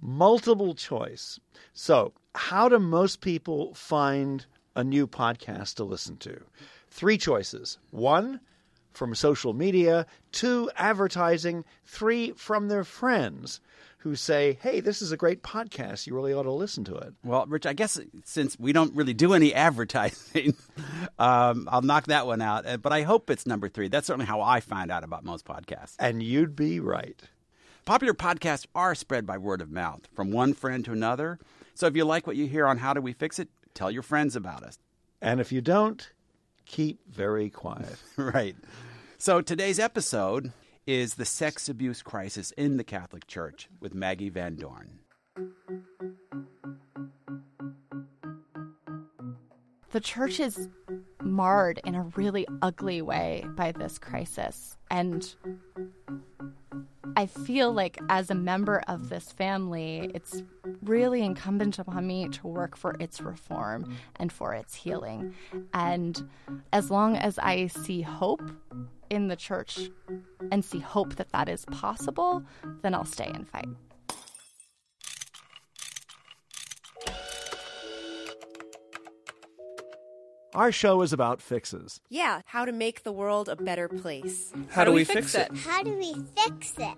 Multiple choice. So, how do most people find a new podcast to listen to? Three choices. One, from social media. Two, advertising. Three, from their friends who say, hey, this is a great podcast. You really ought to listen to it. Well, Rich, I guess since we don't really do any advertising, um, I'll knock that one out. Uh, But I hope it's number three. That's certainly how I find out about most podcasts. And you'd be right. Popular podcasts are spread by word of mouth from one friend to another. So if you like what you hear on How Do We Fix It, tell your friends about us. And if you don't, keep very quiet. right. So today's episode is the sex abuse crisis in the Catholic Church with Maggi Van Dorn. The church is marred in a really ugly way by this crisis. And I feel like as a member of this family, it's really incumbent upon me to work for its reform and for its healing. And as long as I see hope in the church and see hope that that is possible, then I'll stay and fight. Our show is about fixes. Yeah, how to make the world a better place. How, do we fix it? How do we fix it?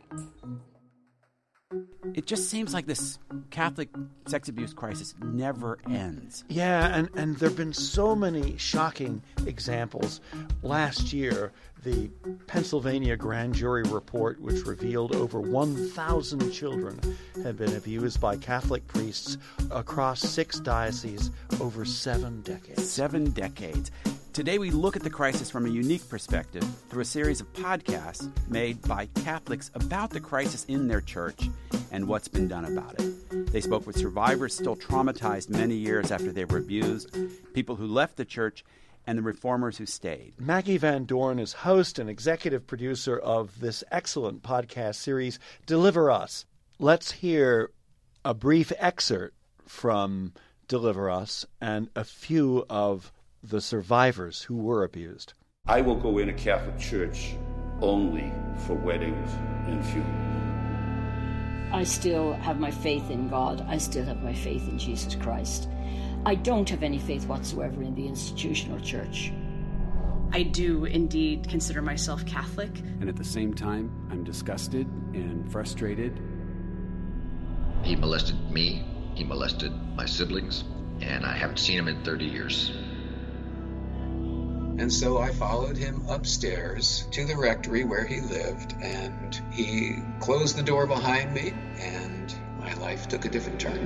It just seems like this Catholic sex abuse crisis never ends. Yeah, and, and there have been so many shocking examples. Last year, the Pennsylvania grand jury report, which revealed over 1,000 children had been abused by Catholic priests across six dioceses over seven decades. Seven decades. Today, we look at the crisis from a unique perspective through a series of podcasts made by Catholics about the crisis in their church and what's been done about it. They spoke with survivors still traumatized many years after they were abused, people who left the church, and the reformers who stayed. Maggi Van Dorn is host and executive producer of this excellent podcast series, Deliver Us. Let's hear a brief excerpt from Deliver Us and a few of the survivors who were abused. I will go in a Catholic church only for weddings and funerals. I still have my faith in God. I still have my faith in Jesus Christ. I don't have any faith whatsoever in the institutional church. I do indeed consider myself Catholic. And at the same time, I'm disgusted and frustrated. He molested me, he molested my siblings, and I haven't seen him in 30 years. And so I followed him upstairs to the rectory where he lived, and he closed the door behind me, and my life took a different turn.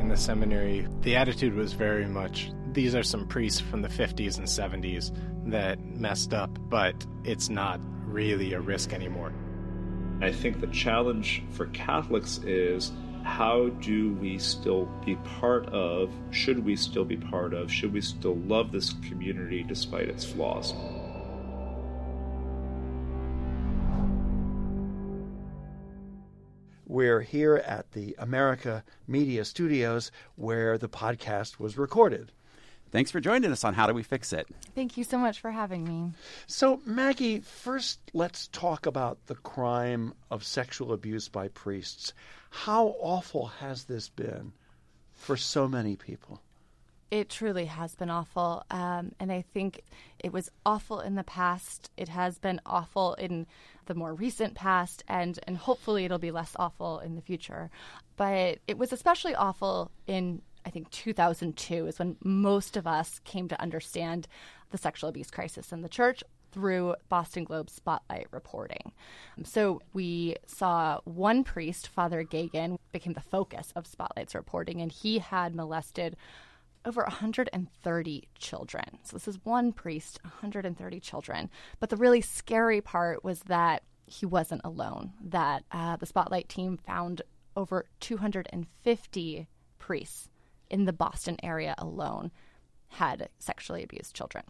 In the seminary, the attitude was very much these are some priests from the 50s and 70s that messed up, but it's not really a risk anymore. I think the challenge for Catholics is how do we still be part of, should we still be part of, should we still love this community despite its flaws? We're here at the America Media Studios where the podcast was recorded. Thanks for joining us on How Do We Fix It? Thank you so much for having me. So, Maggi, first let's talk about the crime of sexual abuse by priests. How awful has this been for so many people? It truly has been awful. Um, and I think it was awful in the past. It has been awful in the more recent past, and, and hopefully it'll be less awful in the future. But it was especially awful in, I think, 2002 is when most of us came to understand the sexual abuse crisis in the church through Boston Globe Spotlight reporting. So we saw one priest, Father Geoghan, became the focus of Spotlight's reporting, and he had molested over 130 children. So this is one priest, 130 children. But the really scary part was that he wasn't alone, that uh, the Spotlight team found over 250 priests in the Boston area alone had sexually abused children.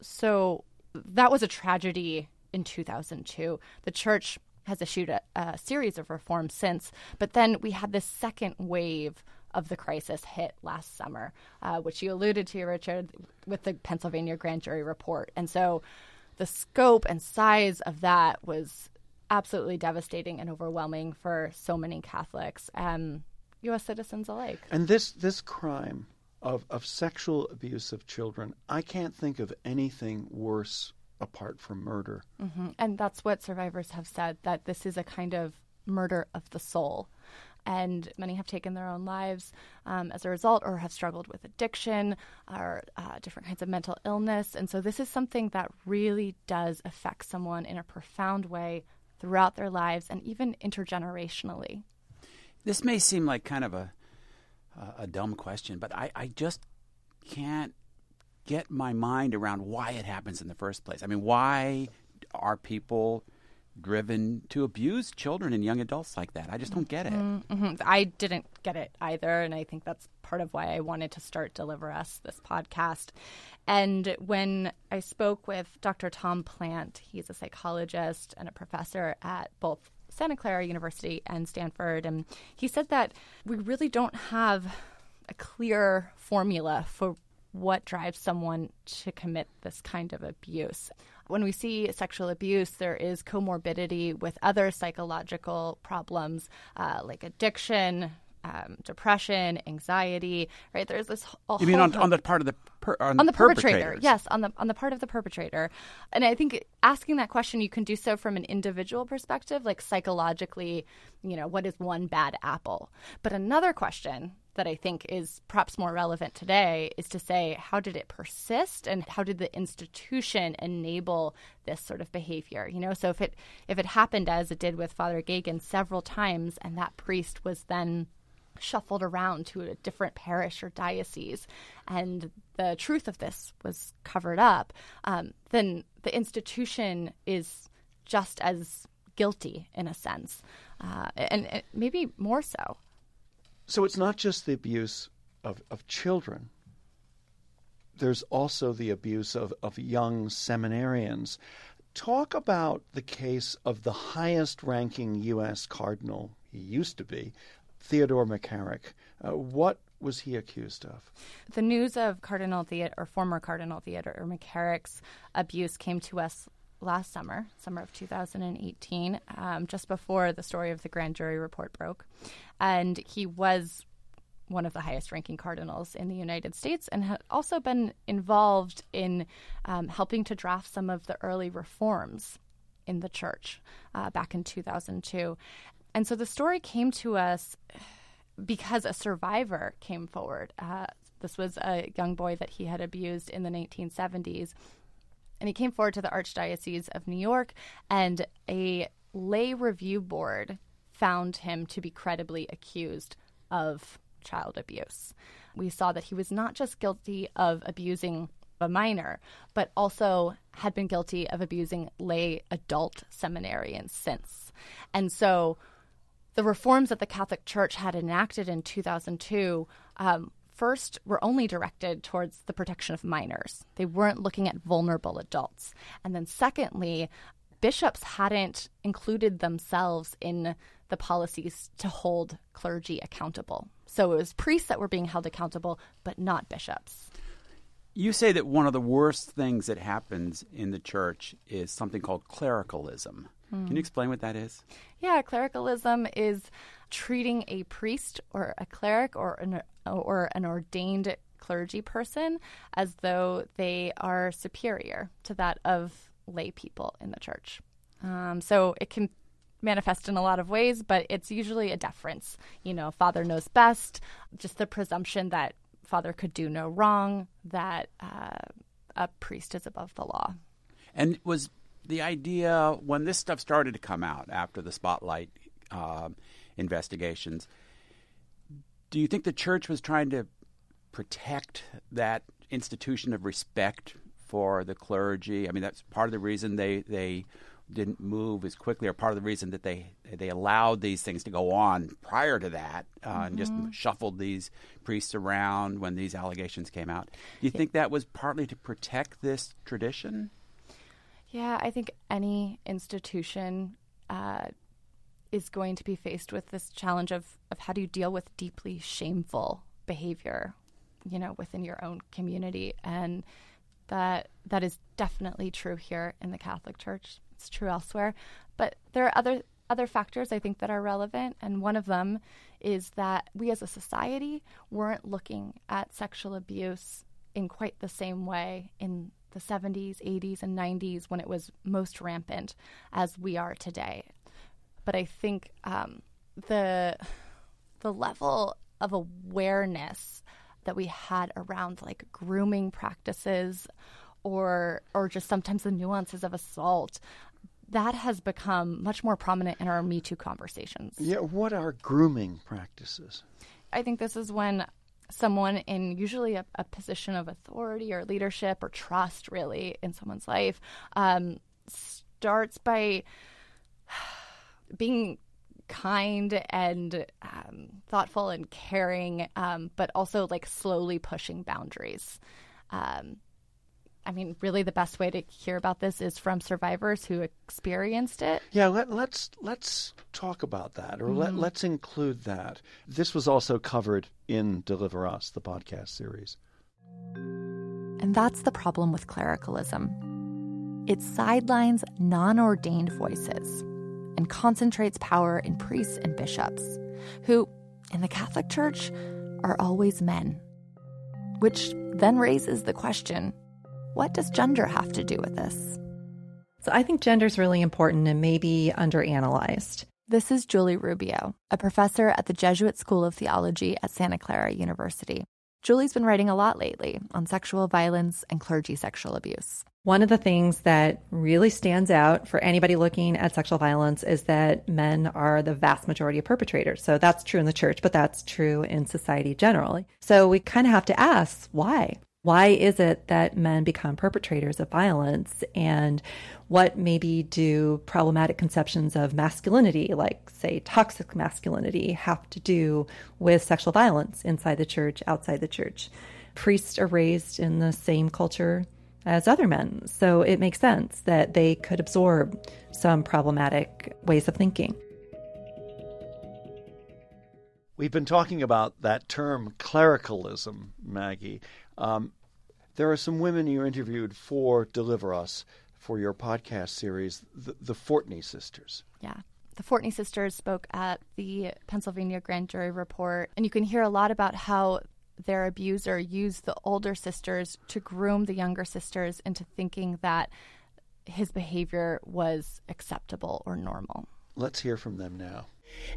So that was a tragedy in 2002. The church has issued a, a, series of reforms since, but then we had this second wave of the crisis hit last summer, uh, which you alluded to, Richard, with the Pennsylvania grand jury report. And so the scope and size of that was absolutely devastating and overwhelming for so many Catholics, and U.S. citizens alike. And this this crime of, of sexual abuse of children, I can't think of anything worse apart from murder. Mm-hmm. And that's what survivors have said that this is a kind of murder of the soul. And many have taken their own lives um, as a result or have struggled with addiction or uh, different kinds of mental illness. And so, this is something that really does affect someone in a profound way throughout their lives and even intergenerationally. This may seem like kind of a a dumb question, but I, I just can't get my mind around why it happens in the first place. I mean, why are people driven to abuse children and young adults like that? I just don't get it. Mm-hmm. I didn't get it either, and I think that's part of why I wanted to start Deliver Us, this podcast. And when I spoke with Dr. Tom Plante, he's a psychologist and a professor at both Santa Clara University and Stanford. And he said that we really don't have a clear formula for what drives someone to commit this kind of abuse. When we see sexual abuse, there is comorbidity with other psychological problems uh, like addiction, um, depression, anxiety, right? There's this. you mean on, on, the part of the per, on, on, the perpetrator? Yes, on the on the part of the perpetrator. And I think asking that question, you can do so from an individual perspective, like psychologically, you know, what is one bad apple? But another question that I think is perhaps more relevant today is to say how did it persist and how did the institution enable this sort of behavior you know so if it if it happened as it did with Father Geoghan several times and that priest was then shuffled around to a different parish or diocese, and the truth of this was covered up, um, then the institution is just as guilty in a sense, uh, and, and maybe more so. So it's not just the abuse of, of children. There's also the abuse of, of young seminarians. Talk about the case of the highest ranking U.S. cardinal, he used to be, Theodore McCarrick. Uh, what was he accused of? The news of Cardinal Theodore, or former Cardinal Theodore McCarrick's abuse came to us last summer, summer of 2018, um, just before the story of the grand jury report broke. And he was one of the highest ranking cardinals in the United States and had also been involved in um, helping to draft some of the early reforms in the church uh, back in 2002. And so the story came to us because a survivor came forward. Uh, this was a young boy that he had abused in the 1970s. And he came forward to the Archdiocese of New York, and a lay review board found him to be credibly accused of child abuse. We saw that he was not just guilty of abusing a minor, but also had been guilty of abusing lay adult seminarians since. And so the reforms that the Catholic Church had enacted in 2002 um, first were only directed towards the protection of minors. They weren't looking at vulnerable adults. And then, secondly, bishops hadn't included themselves in the policies to hold clergy accountable. So it was priests that were being held accountable, but not bishops. You say that one of the worst things that happens in the church is something called clericalism. Mm. Can you explain what that is? Yeah, clericalism is treating a priest or a cleric or an, or an ordained clergy person as though they are superior to that of lay people in the church. Um, so it can manifest in a lot of ways, but it's usually a deference. You know, father knows best, just the presumption that father could do no wrong, that uh, a priest is above the law. And was the idea when this stuff started to come out after the spotlight uh, investigations? Do you think the church was trying to protect that institution of respect for the clergy? I mean, that's part of the reason they they didn't move as quickly, or part of the reason that they they allowed these things to go on prior to that, uh, mm-hmm. and just mm-hmm. shuffled these priests around when these allegations came out. Do you think that was partly to protect this tradition? Yeah, I think any institution uh, is going to be faced with this challenge of of how do you deal with deeply shameful behavior, you know, within your own community. And that that is definitely true here in the Catholic Church. It's true elsewhere. But there are other other factors I think that are relevant, and one of them is that we as a society weren't looking at sexual abuse in quite the same way in the 70s, 80s, and 90s when it was most rampant as we are today. But I think um, the the level of awareness that we had around like grooming practices or or just sometimes the nuances of assault that has become much more prominent in our Me Too conversations. Yeah, what are grooming practices? I think this is when someone in usually a, a position of authority or leadership or trust, really, in someone's life, um, starts by being kind and um, thoughtful and caring, um, but also like slowly pushing boundaries. Um, I mean, really, the best way to hear about this is from survivors who experienced it. Yeah, let, us let's, let's talk about that, or mm-hmm. let, let's include that. This was also covered in Deliver Us, the podcast series. And that's the problem with clericalism. It sidelines non ordained voices and concentrates power in priests and bishops, who, in the Catholic Church, are always men. Which then raises the question what does gender have to do with this? So I think gender is really important and maybe underanalyzed. This is Julie Rubio, a professor at the Jesuit School of Theology at Santa Clara University. Julie's been writing a lot lately on sexual violence and clergy sexual abuse. One of the things that really stands out for anybody looking at sexual violence is that men are the vast majority of perpetrators. So that's true in the church, but that's true in society generally. So we kind of have to ask why? Why is it that men become perpetrators of violence? And what maybe do problematic conceptions of masculinity, like, say, toxic masculinity, have to do with sexual violence inside the church, outside the church? Priests are raised in the same culture as other men, so it makes sense that they could absorb some problematic ways of thinking. We've been talking about that term clericalism, Maggi. Um, there are some women you interviewed for Deliver Us for your podcast series, the, the Fortney sisters. Yeah. The Fortney sisters spoke at the Pennsylvania grand jury report, and you can hear a lot about how their abuser used the older sisters to groom the younger sisters into thinking that his behavior was acceptable or normal. Let's hear from them now.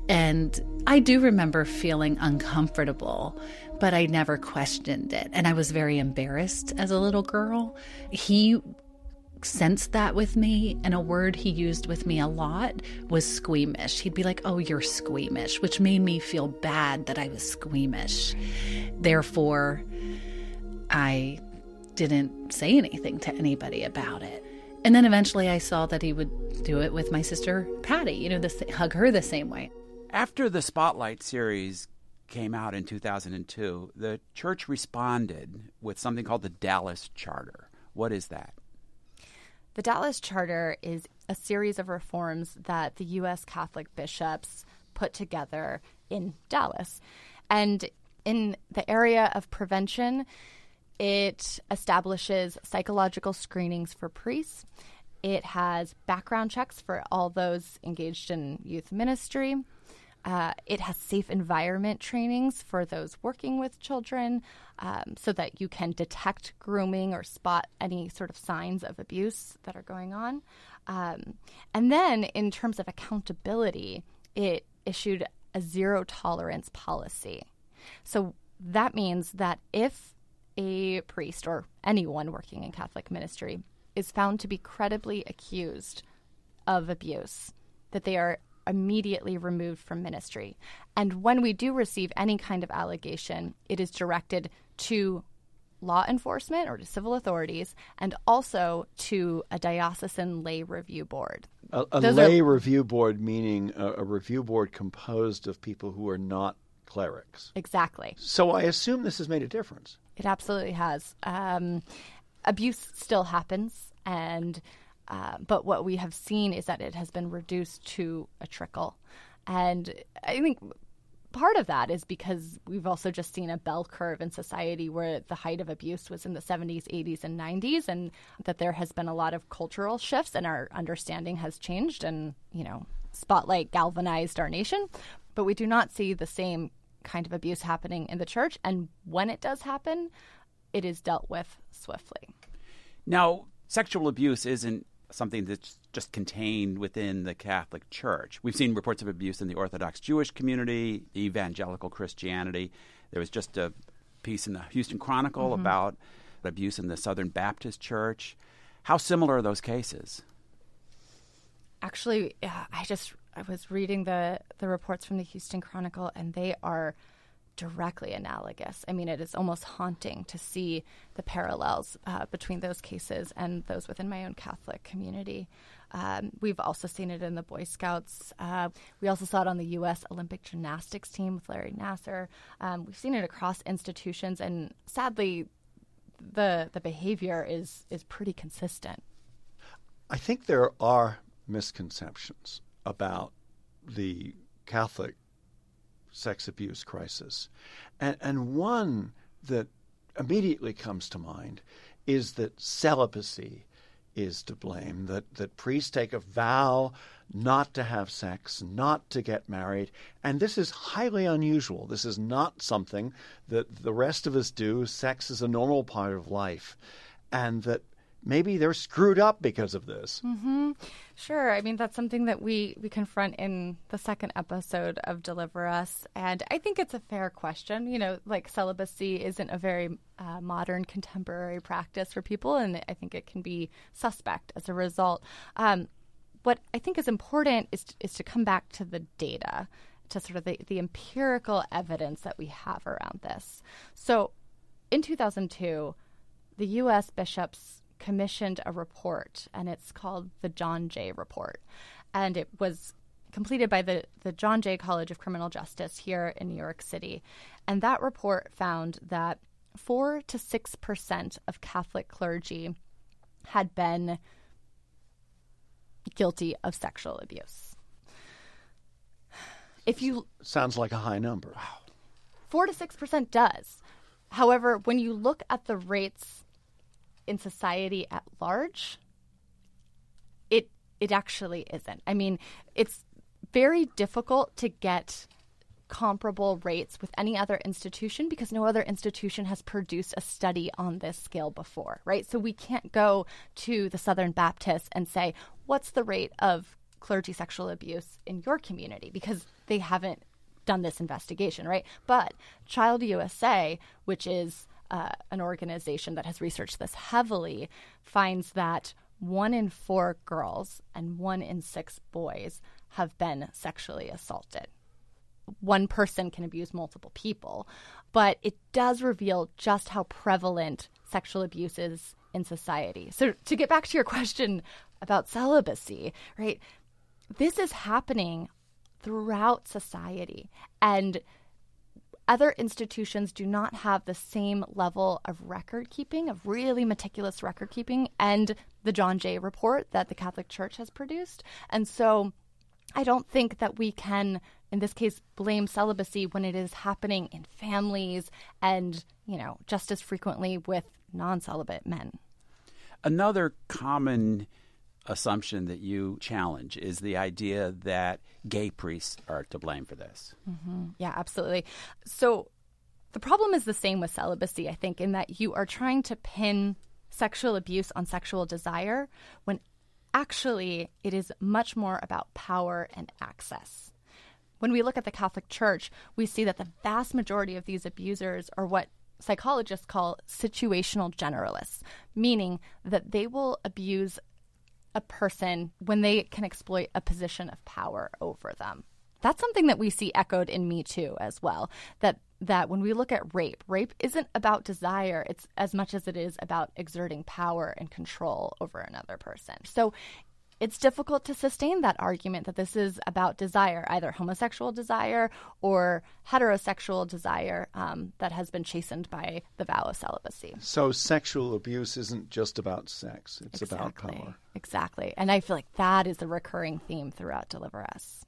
And I do remember feeling uncomfortable, but I never questioned it. And I was very embarrassed as a little girl. He sensed that with me, and a word he used with me a lot was squeamish. He'd be like, Oh, you're squeamish, which made me feel bad that I was squeamish. Therefore, I didn't say anything to anybody about it. And then eventually I saw that he would do it with my sister Patty, you know, this, hug her the same way. After the Spotlight series came out in 2002, the church responded with something called the Dallas Charter. What is that? The Dallas Charter is a series of reforms that the U.S. Catholic bishops put together in Dallas. And in the area of prevention, it establishes psychological screenings for priests. It has background checks for all those engaged in youth ministry. Uh, it has safe environment trainings for those working with children um, so that you can detect grooming or spot any sort of signs of abuse that are going on. Um, and then, in terms of accountability, it issued a zero tolerance policy. So that means that if a priest or anyone working in Catholic ministry is found to be credibly accused of abuse, that they are immediately removed from ministry. And when we do receive any kind of allegation, it is directed to law enforcement or to civil authorities and also to a diocesan lay review board. A, a lay are, review board meaning a, a review board composed of people who are not clerics. Exactly. So I assume this has made a difference. It absolutely has. Um, abuse still happens, and uh, but what we have seen is that it has been reduced to a trickle, and I think part of that is because we've also just seen a bell curve in society where the height of abuse was in the 70s, 80s, and 90s, and that there has been a lot of cultural shifts and our understanding has changed, and you know, spotlight galvanized our nation. But we do not see the same kind of abuse happening in the church. And when it does happen, it is dealt with swiftly. Now, sexual abuse isn't something that's just contained within the Catholic Church. We've seen reports of abuse in the Orthodox Jewish community, evangelical Christianity. There was just a piece in the Houston Chronicle mm-hmm. about abuse in the Southern Baptist Church. How similar are those cases? Actually, I just I was reading the the reports from the Houston Chronicle, and they are directly analogous. I mean, it is almost haunting to see the parallels uh, between those cases and those within my own Catholic community. Um, we've also seen it in the Boy Scouts. Uh, we also saw it on the U.S. Olympic gymnastics team with Larry Nassar. Um, we've seen it across institutions, and sadly, the the behavior is is pretty consistent. I think there are misconceptions about the Catholic sex abuse crisis. And, and one that immediately comes to mind is that celibacy is to blame, that, that priests take a vow not to have sex, not to get married. And this is highly unusual. This is not something that the rest of us do. Sex is a normal part of life. And that maybe they're screwed up because of this. Mm-hmm. Sure. I mean, that's something that we, we confront in the second episode of Deliver Us. And I think it's a fair question. You know, like celibacy isn't a very uh, modern contemporary practice for people, and I think it can be suspect as a result. Um, what I think is important is, is to come back to the data, to sort of the, the empirical evidence that we have around this. So in 2002, the U.S. bishops commissioned a report, and it's called the John Jay Report. And it was completed by the, the John Jay College of Criminal Justice here in New York City. And that report found that 4 to 6% of Catholic clergy had been guilty of sexual abuse. If you sounds like a high number. 4 to 6% does. However, when you look at the rates in society at large, it it actually isn't. I mean, it's very difficult to get comparable rates with any other institution because no other institution has produced a study on this scale before, right? So we can't go to the Southern Baptists and say, what's the rate of clergy sexual abuse in your community? Because they haven't done this investigation, right? But Child USA, which is uh, an organization that has researched this heavily, finds that one in four girls and one in six boys have been sexually assaulted. One person can abuse multiple people, but it does reveal just how prevalent sexual abuse is in society. So, to get back to your question about celibacy, right? This is happening throughout society. And other institutions do not have the same level of record keeping, of really meticulous record keeping, and the John Jay report that the Catholic Church has produced. And so I don't think that we can, in this case, blame celibacy when it is happening in families and, you know, just as frequently with non celibate men. Another common assumption that you challenge is the idea that gay priests are to blame for this. Mm-hmm. Yeah, absolutely. So the problem is the same with celibacy, I think, in that you are trying to pin sexual abuse on sexual desire when actually it is much more about power and access. When we look at the Catholic Church, we see that the vast majority of these abusers are what psychologists call situational generalists, meaning that they will abuse a person when they can exploit a position of power over them. That's something that we see echoed in Me Too as well. That that when we look at rape, rape isn't about desire, it's as much as it is about exerting power and control over another person. So it's difficult to sustain that argument that this is about desire, either homosexual desire or heterosexual desire um, that has been chastened by the vow of celibacy. So, sexual abuse isn't just about sex, it's exactly. about power. Exactly. And I feel like that is a recurring theme throughout Deliver Us.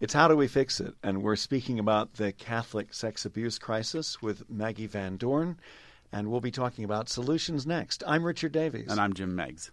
It's How Do We Fix It? And we're speaking about the Catholic sex abuse crisis with Maggi Van Dorn. And we'll be talking about solutions next. I'm Richard Davies. And I'm Jim Meigs.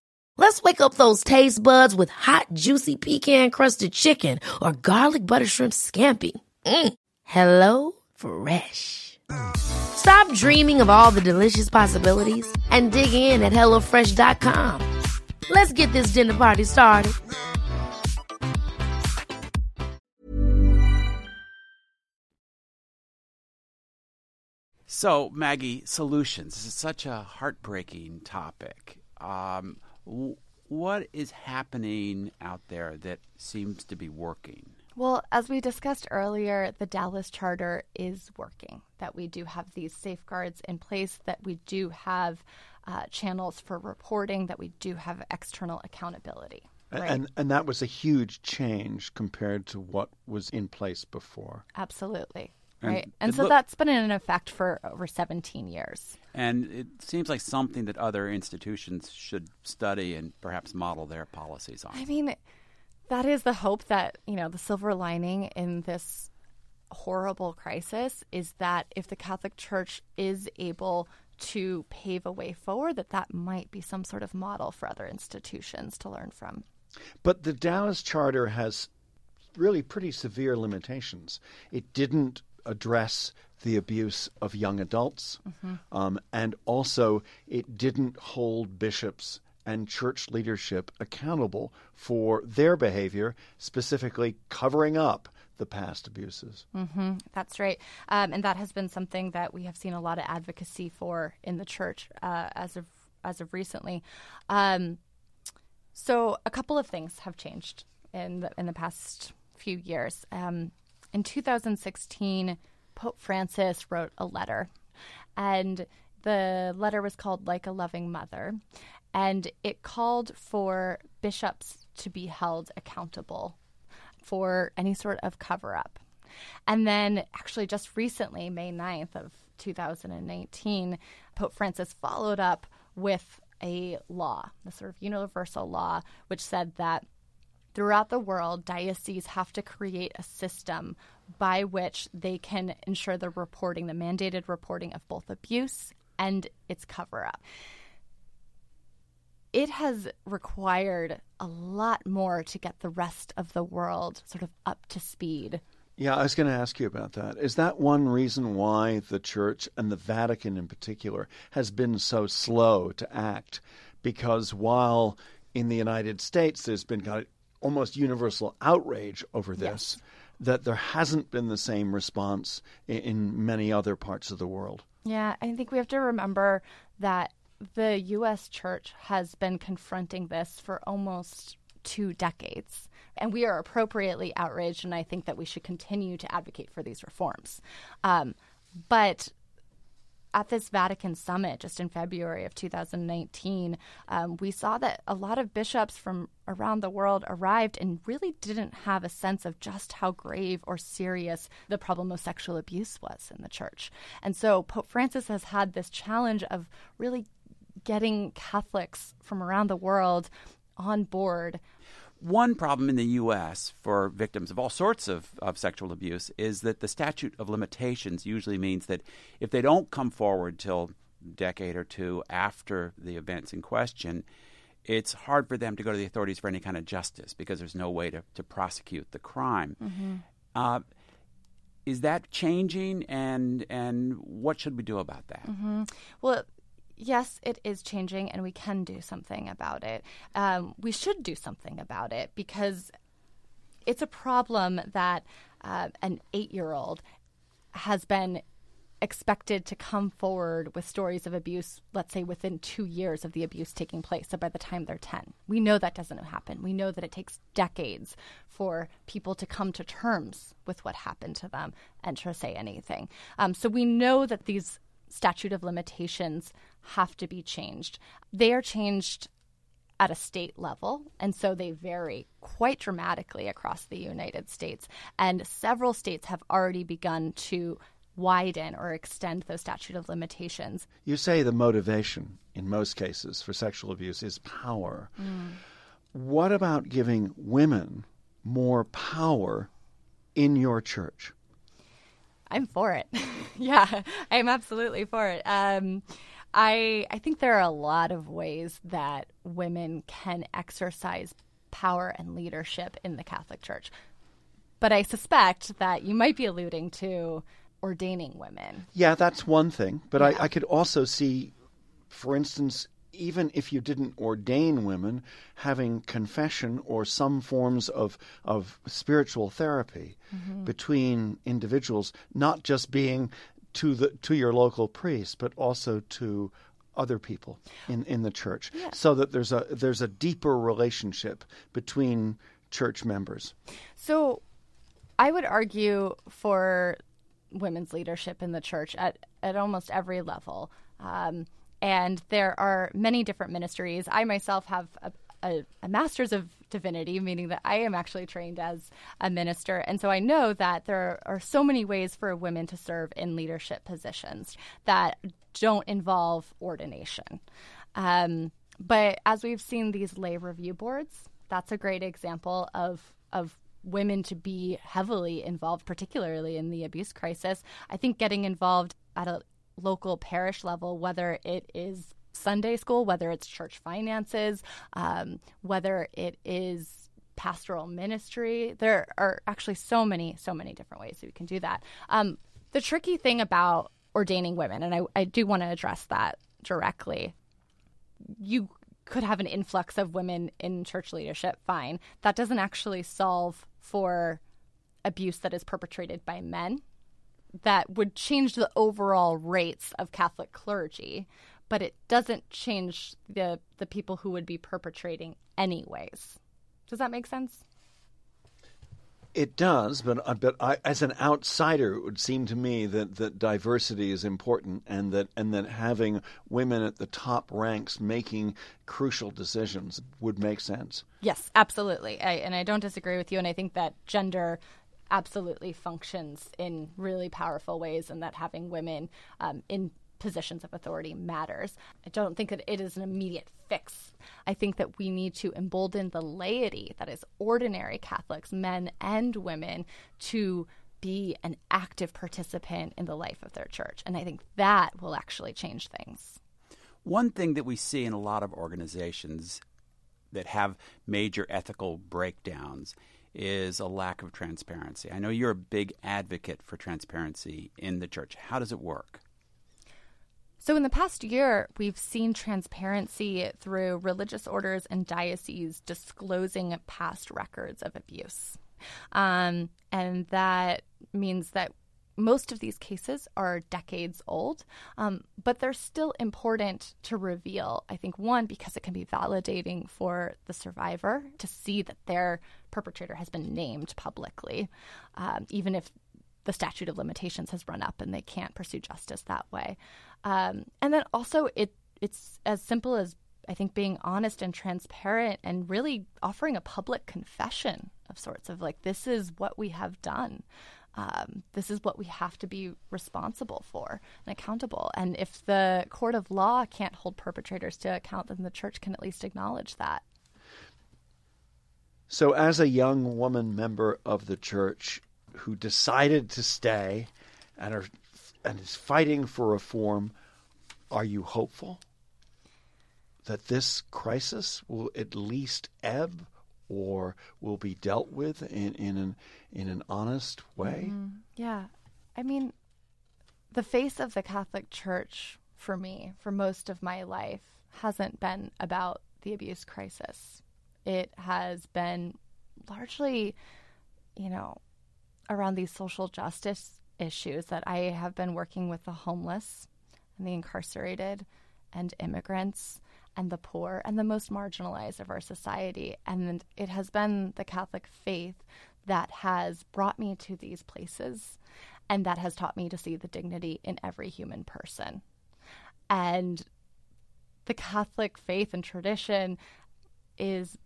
Let's wake up those taste buds with hot, juicy pecan crusted chicken or garlic butter shrimp scampi. Mm. Hello Fresh. Stop dreaming of all the delicious possibilities and dig in at HelloFresh.com. Let's get this dinner party started. So, Maggi, solutions. This is such a heartbreaking topic. Um, what is happening out there that seems to be working? Well, as we discussed earlier, the Dallas Charter is working, that we do have these safeguards in place, that we do have uh, channels for reporting, that we do have external accountability. Right? And, and that was a huge change compared to what was in place before. Absolutely. Right. And, and so that's been in effect for over 17 years. And it seems like something that other institutions should study and perhaps model their policies on. I mean, that is the hope that, you know, the silver lining in this horrible crisis is that if the Catholic Church is able to pave a way forward, that that might be some sort of model for other institutions to learn from. But the Dallas Charter has really pretty severe limitations. It didn't address the abuse of young adults, mm-hmm. um, and also it didn't hold bishops and church leadership accountable for their behavior, specifically covering up the past abuses. Mm-hmm. That's right. Um, and that has been something that we have seen a lot of advocacy for in the church uh, as of as of recently. Um, so a couple of things have changed in the, in the past few years. Um, in 2016, Pope Francis wrote a letter, and the letter was called Like a Loving Mother, and it called for bishops to be held accountable for any sort of cover up. And then, actually, just recently, May 9th of 2019, Pope Francis followed up with a law, the sort of universal law, which said that throughout the world, dioceses have to create a system by which they can ensure the reporting, the mandated reporting of both abuse and its cover up. It has required a lot more to get the rest of the world sort of up to speed. Yeah, I was going to ask you about that. Is that one reason why the church and the Vatican in particular has been so slow to act? Because while in the United States there's been almost universal outrage over this. Yes. that there hasn't been the same response in, in many other parts of the world. Yeah, I think we have to remember that the U.S. church has been confronting this for almost two decades. And we are appropriately outraged, and I think that we should continue to advocate for these reforms. Um, but at this Vatican summit just in February of 2019, um, we saw that a lot of bishops from around the world arrived and really didn't have a sense of just how grave or serious the problem of sexual abuse was in the church. And so Pope Francis has had this challenge of really getting Catholics from around the world on board one problem in the U.S. for victims of all sorts of, of sexual abuse is that the statute of limitations usually means that if they don't come forward till a decade or two after the events in question, it's hard for them to go to the authorities for any kind of justice because there's no way to, to prosecute the crime. Mm-hmm. Uh, is that changing, and and what should we do about that? Mm-hmm. Well, yes, it is changing and we can do something about it. Um, we should do something about it because it's a problem that uh, an eight year old has been expected to come forward with stories of abuse, let's say within two years of the abuse taking place. So by the time they're 10, we know that doesn't happen. We know that it takes decades for people to come to terms with what happened to them and to say anything. Um, so we know that these statute of limitations have to be changed. They are changed at a state level, and so they vary quite dramatically across the United States. And several states have already begun to widen or extend those statute of limitations. You say the motivation in most cases for sexual abuse is power. Mm. What about giving women more power in your church? I'm for it. yeah, I'm absolutely for it. Um, I I think there are a lot of ways that women can exercise power and leadership in the Catholic Church. But I suspect that you might be alluding to ordaining women. Yeah, that's one thing. But yeah. I, I could also see, for instance, even if you didn't ordain women, having confession or some forms of, of spiritual therapy mm-hmm. between individuals, not just being to the to your local priest, but also to other people in, in the church, yeah. so that there's a there's a deeper relationship between church members. So, I would argue for women's leadership in the church at at almost every level. Um, and there are many different ministries. I myself have a, a, a, master's of divinity, meaning that I am actually trained as a minister. And so I know that there are so many ways for women to serve in leadership positions that don't involve ordination. Um, but as we've seen these lay review boards, that's a great example of of women to be heavily involved, particularly in the abuse crisis. I think getting involved at a local parish level, whether it is Sunday school, whether it's church finances, um, whether it is pastoral ministry. There are actually so many, so many different ways that we can do that. Um, the tricky thing about ordaining women, and I, I do want to address that directly, you could have an influx of women in church leadership, fine. That doesn't actually solve for abuse that is perpetrated by men that would change the overall rates of Catholic clergy, but it doesn't change the the people who would be perpetrating anyways. Does that make sense? It does, but uh, but I, as an outsider, it would seem to me that, that diversity is important, and that and that having women at the top ranks making crucial decisions would make sense. Yes, absolutely, I, and I don't disagree with you. And I think that gender absolutely functions in really powerful ways, and that having women um, in positions of authority matters. I don't think that it is an immediate fix. I think that we need to embolden the laity, that is, ordinary Catholics, men and women, to be an active participant in the life of their church. And I think that will actually change things. One thing that we see in a lot of organizations that have major ethical breakdowns is a lack of transparency. I know you're a big advocate for transparency in the church. How does it work? So, in the past year, we've seen transparency through religious orders and dioceses disclosing past records of abuse. Um, and that means that most of these cases are decades old, um, but they're still important to reveal. I think, one, because it can be validating for the survivor to see that their perpetrator has been named publicly, um, even if the statute of limitations has run up and they can't pursue justice that way. Um, and then also, it it's as simple as I think being honest and transparent and really offering a public confession of sorts of like, this is what we have done. Um, this is what we have to be responsible for and accountable. And if the court of law can't hold perpetrators to account, then the church can at least acknowledge that. So, as a young woman member of the church who decided to stay and are and is fighting for reform, are you hopeful that this crisis will at least ebb or will be dealt with in, in an in an honest way? Mm-hmm. Yeah. I mean, the face of the Catholic Church for me, for most of my life, hasn't been about the abuse crisis. It has been largely, you know, around these social justice issues that I have been working with the homeless and the incarcerated and immigrants and the poor and the most marginalized of our society. And it has been the Catholic faith that has brought me to these places and that has taught me to see the dignity in every human person. And the Catholic faith and tradition is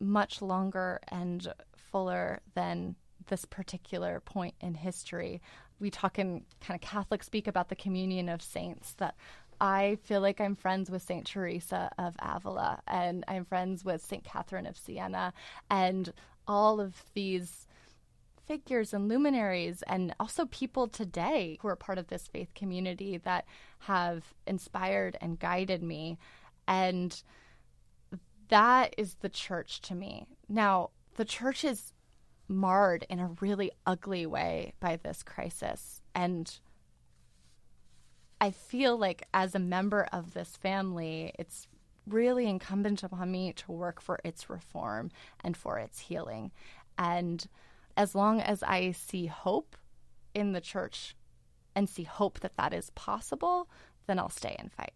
much longer and fuller than this particular point in history. We talk in kind of Catholic speak about the communion of saints that I feel like I'm friends with St. Teresa of Avila and I'm friends with St. Catherine of Siena and all of these figures and luminaries and also people today who are part of this faith community that have inspired and guided me. And that is the church to me. Now, the church is marred in a really ugly way by this crisis. And I feel like as a member of this family, it's really incumbent upon me to work for its reform and for its healing. And as long as I see hope in the church and see hope that that is possible, then I'll stay and fight.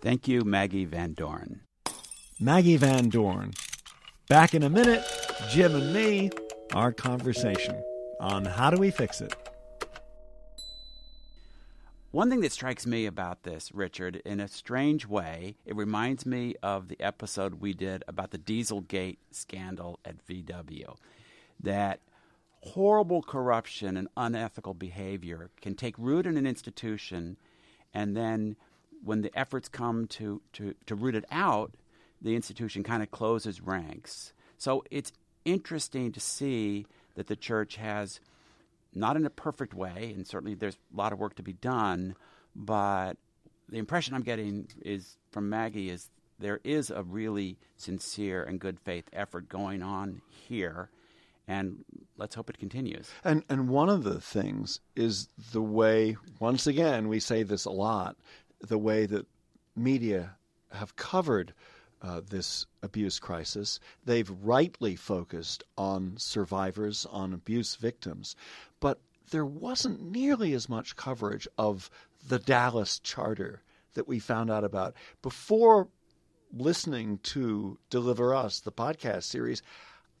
Thank you, Maggi Van Dorn. Maggi Van Dorn. Back in a minute, Jim and me, our conversation on how do we fix it. One thing that strikes me about this, Richard, in a strange way, it reminds me of the episode we did about the Dieselgate scandal at VW. That horrible corruption and unethical behavior can take root in an institution, and then when the efforts come to, to, to root it out, the institution kind of closes ranks. So it's interesting to see that the church has not in a perfect way, and certainly there's a lot of work to be done. But the impression I'm getting is from Maggi is there is a really sincere and good faith effort going on here, and let's hope it continues. And and one of the things is the way once again we say this a lot, the way that media have covered uh, this abuse crisis. They've rightly focused on survivors, on abuse victims, but there wasn't nearly as much coverage of the Dallas Charter that we found out about. Before listening to Deliver Us, the podcast series,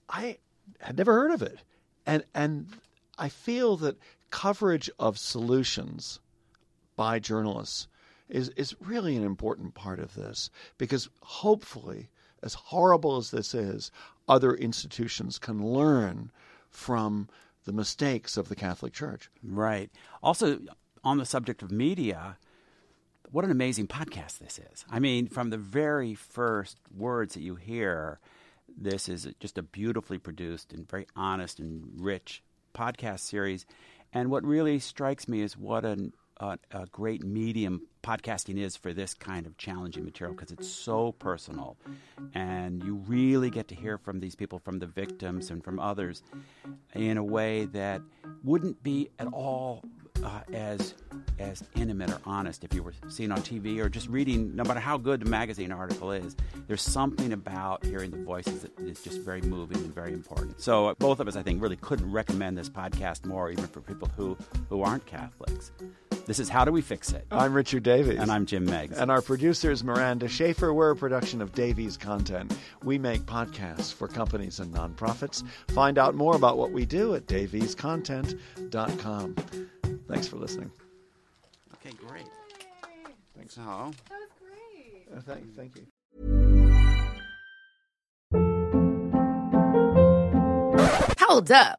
I had never heard of it. And and I feel that coverage of solutions by journalists is is really an important part of this because hopefully, as horrible as this is, other institutions can learn from the mistakes of the Catholic Church. Right. Also, on the subject of media, what an amazing podcast this is. I mean, from the very first words that you hear, this is just a beautifully produced and very honest and rich podcast series. And what really strikes me is what an, a, a great medium podcasting is for this kind of challenging material because it's so personal. And you really get to hear from these people, from the victims and from others, in a way that wouldn't be at all uh, as as intimate or honest if you were seeing on TV or just reading, no matter how good the magazine article is. There's something about hearing the voices that is just very moving and very important. So uh, both of us, I think, really couldn't recommend this podcast more, even for people who who aren't Catholics. This is How Do We Fix It? I'm Richard Davies. And I'm Jim Meigs. And our producer is Miranda Schaefer. We're a production of Davies Content. We make podcasts for companies and nonprofits. Find out more about what we do at daviescontent.com. Thanks for listening. Okay, great. Thanks. So, That was great. Uh, thank, thank you. Hold up.